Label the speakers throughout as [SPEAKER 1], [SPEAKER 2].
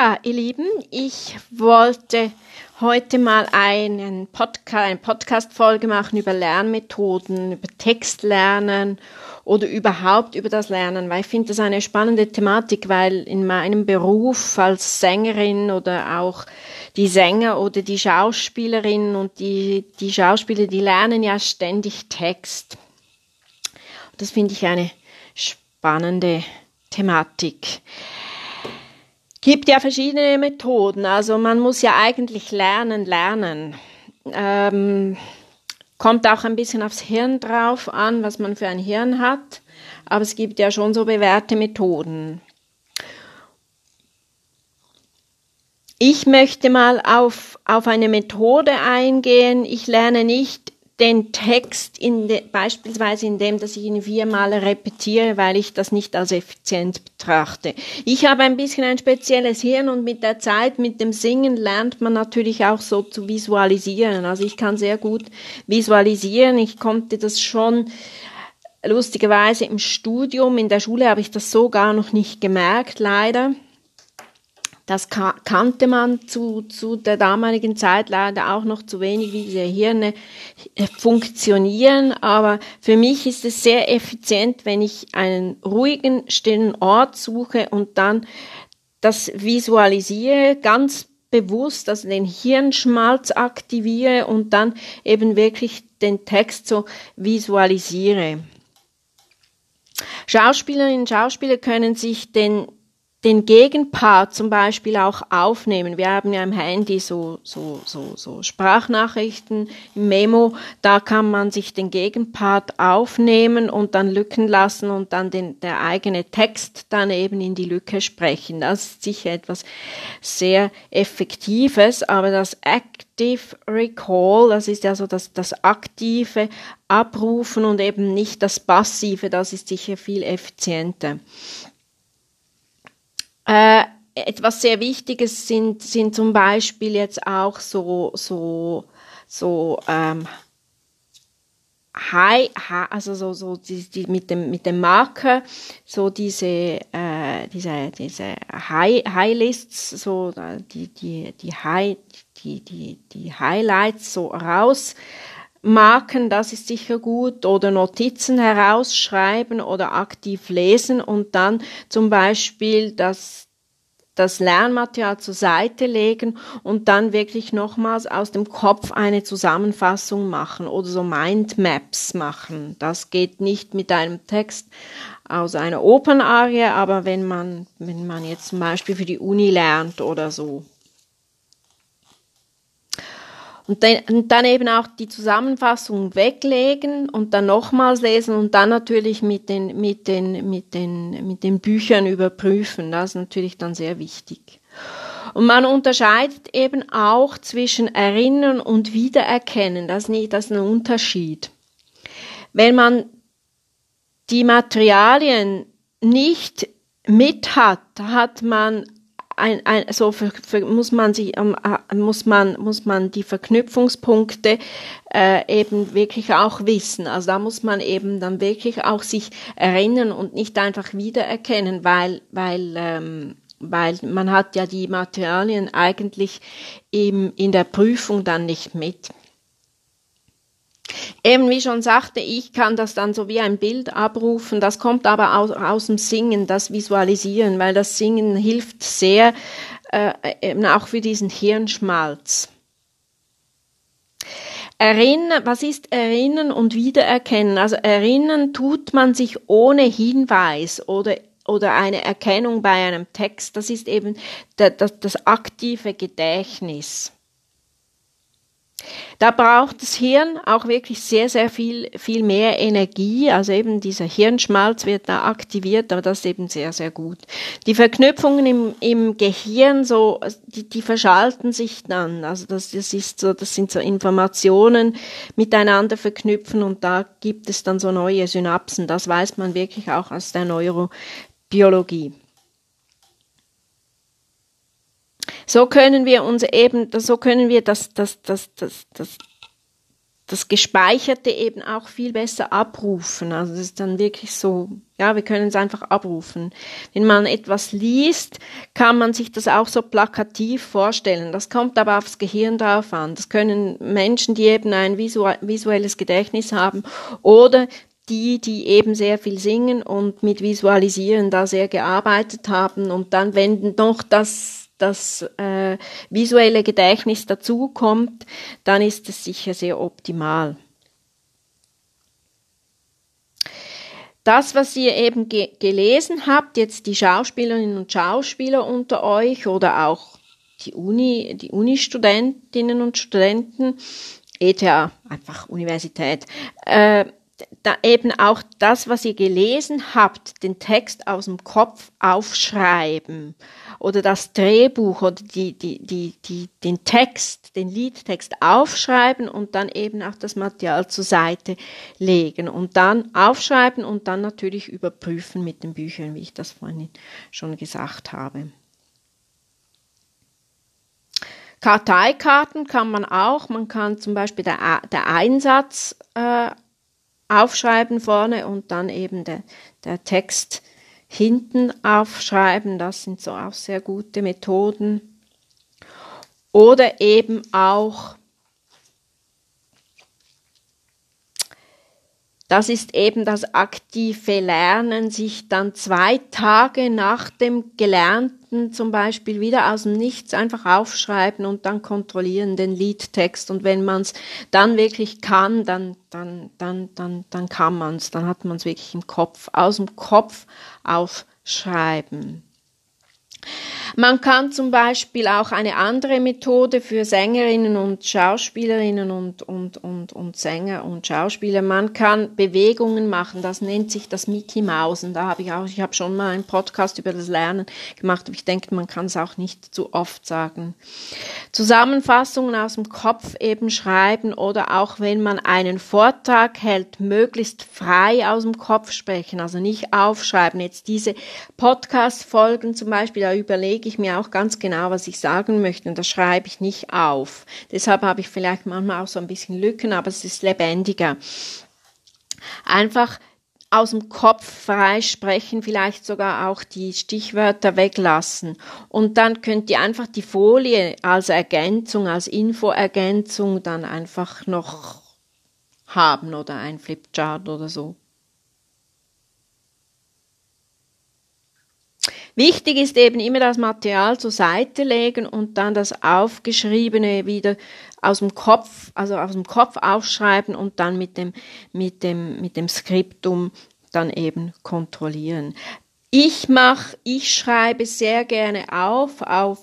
[SPEAKER 1] Ja, ihr Lieben, ich wollte heute mal einen Podcast, eine Podcast-Folge machen über Lernmethoden, über Textlernen oder überhaupt über das Lernen, weil ich finde das eine spannende Thematik, weil in meinem Beruf als Sängerin oder auch die Sänger oder die Schauspielerinnen und die, die Schauspieler, die lernen ja ständig Text. Das finde ich eine spannende Thematik gibt ja verschiedene Methoden. Also man muss ja eigentlich lernen, lernen. Ähm, kommt auch ein bisschen aufs Hirn drauf an, was man für ein Hirn hat. Aber es gibt ja schon so bewährte Methoden. Ich möchte mal auf, auf eine Methode eingehen. Ich lerne nicht den Text in de, beispielsweise in dem, dass ich ihn viermal repetiere, weil ich das nicht als effizient betrachte. Ich habe ein bisschen ein spezielles Hirn und mit der Zeit, mit dem Singen lernt man natürlich auch so zu visualisieren. Also ich kann sehr gut visualisieren. Ich konnte das schon lustigerweise im Studium, in der Schule habe ich das so gar noch nicht gemerkt, leider. Das kannte man zu, zu der damaligen Zeit leider auch noch zu wenig, wie diese Hirne äh, funktionieren. Aber für mich ist es sehr effizient, wenn ich einen ruhigen, stillen Ort suche und dann das visualisiere, ganz bewusst, also den Hirnschmalz aktiviere und dann eben wirklich den Text so visualisiere. Schauspielerinnen und Schauspieler können sich den den Gegenpart zum Beispiel auch aufnehmen. Wir haben ja im Handy so, so, so, so Sprachnachrichten, Memo, da kann man sich den Gegenpart aufnehmen und dann Lücken lassen und dann den, der eigene Text dann eben in die Lücke sprechen. Das ist sicher etwas sehr Effektives, aber das Active Recall, das ist ja so das, das aktive Abrufen und eben nicht das passive, das ist sicher viel effizienter. Äh, etwas sehr Wichtiges sind, sind zum Beispiel jetzt auch so, so, so, ähm, High, also so, so die, die, mit dem mit dem Marker so diese äh, diese diese High High Lists so die die die High die die die Highlights so raus marken, das ist sicher gut, oder Notizen herausschreiben oder aktiv lesen und dann zum Beispiel das, das Lernmaterial zur Seite legen und dann wirklich nochmals aus dem Kopf eine Zusammenfassung machen oder so Mindmaps machen. Das geht nicht mit einem Text aus einer Opernarie, aber wenn man, wenn man jetzt zum Beispiel für die Uni lernt oder so. Und dann, eben auch die Zusammenfassung weglegen und dann nochmals lesen und dann natürlich mit den, mit den, mit den, mit den Büchern überprüfen. Das ist natürlich dann sehr wichtig. Und man unterscheidet eben auch zwischen Erinnern und Wiedererkennen. Das ist ein Unterschied. Wenn man die Materialien nicht mit hat, hat man ein, ein, so für, für, muss man sich ähm, äh, muss man muss man die Verknüpfungspunkte äh, eben wirklich auch wissen. Also da muss man eben dann wirklich auch sich erinnern und nicht einfach wiedererkennen, weil weil ähm, weil man hat ja die Materialien eigentlich im, in der Prüfung dann nicht mit. Eben wie schon sagte, ich kann das dann so wie ein Bild abrufen. Das kommt aber aus, aus dem Singen, das Visualisieren, weil das Singen hilft sehr äh, eben auch für diesen Hirnschmalz. Erinnern, was ist Erinnern und Wiedererkennen? Also Erinnern tut man sich ohne Hinweis oder oder eine Erkennung bei einem Text. Das ist eben das, das aktive Gedächtnis. Da braucht das Hirn auch wirklich sehr, sehr viel, viel mehr Energie. Also eben dieser Hirnschmalz wird da aktiviert, aber das ist eben sehr, sehr gut. Die Verknüpfungen im, im Gehirn, so, die, die verschalten sich dann. Also das, das ist so, das sind so Informationen miteinander verknüpfen und da gibt es dann so neue Synapsen. Das weiß man wirklich auch aus der Neurobiologie. So können wir uns eben, so können wir das, das, das, das, das, das Gespeicherte eben auch viel besser abrufen. Also es ist dann wirklich so, ja, wir können es einfach abrufen. Wenn man etwas liest, kann man sich das auch so plakativ vorstellen. Das kommt aber aufs Gehirn drauf an. Das können Menschen, die eben ein visuelles Gedächtnis haben oder die, die eben sehr viel singen und mit Visualisieren da sehr gearbeitet haben und dann, wenn noch das das äh, visuelle Gedächtnis dazukommt, dann ist es sicher sehr optimal. Das, was ihr eben ge gelesen habt, jetzt die Schauspielerinnen und Schauspieler unter euch oder auch die Uni, die Uni-Studentinnen und Studenten, ETH, einfach Universität, äh, da eben auch das, was ihr gelesen habt, den Text aus dem Kopf aufschreiben. Oder das Drehbuch oder die, die, die, die, den Text, den Liedtext aufschreiben und dann eben auch das Material zur Seite legen. Und dann aufschreiben und dann natürlich überprüfen mit den Büchern, wie ich das vorhin schon gesagt habe. Karteikarten kann man auch, man kann zum Beispiel der, der Einsatz äh, aufschreiben vorne und dann eben der, der Text hinten aufschreiben. Das sind so auch sehr gute Methoden. Oder eben auch, das ist eben das aktive Lernen, sich dann zwei Tage nach dem Gelernten zum Beispiel wieder aus dem Nichts einfach aufschreiben und dann kontrollieren den Liedtext. Und wenn man es dann wirklich kann, dann, dann, dann, dann, dann kann man es, dann hat man es wirklich im Kopf, aus dem Kopf aufschreiben. Man kann zum Beispiel auch eine andere Methode für Sängerinnen und Schauspielerinnen und, und, und, und Sänger und Schauspieler. Man kann Bewegungen machen. Das nennt sich das Mickey Mausen. Da habe ich auch, ich habe schon mal einen Podcast über das Lernen gemacht, aber ich denke, man kann es auch nicht zu oft sagen. Zusammenfassungen aus dem Kopf eben schreiben oder auch wenn man einen Vortrag hält, möglichst frei aus dem Kopf sprechen, also nicht aufschreiben. Jetzt diese Podcast-Folgen zum Beispiel, da überlege ich mir auch ganz genau, was ich sagen möchte und das schreibe ich nicht auf. Deshalb habe ich vielleicht manchmal auch so ein bisschen Lücken, aber es ist lebendiger. Einfach aus dem Kopf frei sprechen, vielleicht sogar auch die Stichwörter weglassen. Und dann könnt ihr einfach die Folie als Ergänzung, als Infoergänzung dann einfach noch haben oder ein Flipchart oder so. Wichtig ist eben immer das Material zur Seite legen und dann das Aufgeschriebene wieder aus dem Kopf, also aus dem Kopf aufschreiben und dann mit dem, mit dem, mit dem Skriptum dann eben kontrollieren. Ich mache, ich schreibe sehr gerne auf, auf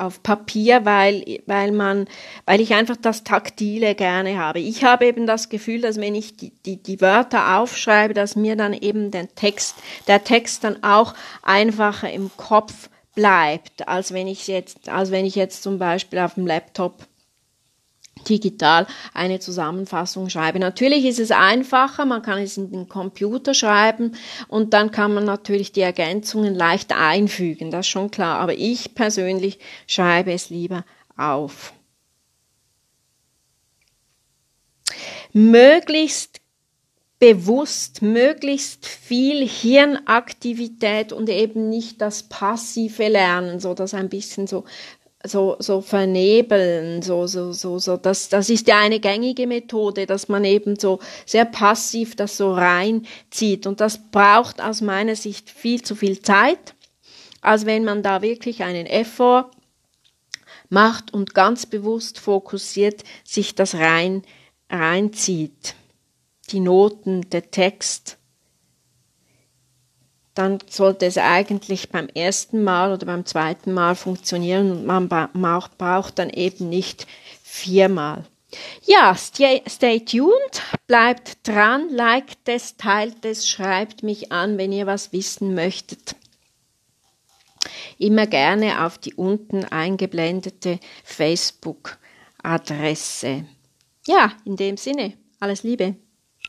[SPEAKER 1] auf Papier, weil, weil man, weil ich einfach das Taktile gerne habe. Ich habe eben das Gefühl, dass wenn ich die, die, die Wörter aufschreibe, dass mir dann eben der Text, der Text dann auch einfacher im Kopf bleibt, als wenn ich jetzt, als wenn ich jetzt zum Beispiel auf dem Laptop digital eine Zusammenfassung schreibe. Natürlich ist es einfacher, man kann es in den Computer schreiben und dann kann man natürlich die Ergänzungen leicht einfügen, das ist schon klar, aber ich persönlich schreibe es lieber auf. Möglichst bewusst, möglichst viel Hirnaktivität und eben nicht das passive Lernen, so das ein bisschen so so, so vernebeln, so, so, so, so, das, das ist ja eine gängige Methode, dass man eben so sehr passiv das so reinzieht. Und das braucht aus meiner Sicht viel zu viel Zeit, als wenn man da wirklich einen Effort macht und ganz bewusst fokussiert sich das rein, reinzieht. Die Noten, der Text, dann sollte es eigentlich beim ersten Mal oder beim zweiten Mal funktionieren und man braucht dann eben nicht viermal. Ja, stay, stay tuned, bleibt dran, liked es, teilt es, schreibt mich an, wenn ihr was wissen möchtet. Immer gerne auf die unten eingeblendete Facebook-Adresse. Ja, in dem Sinne, alles Liebe.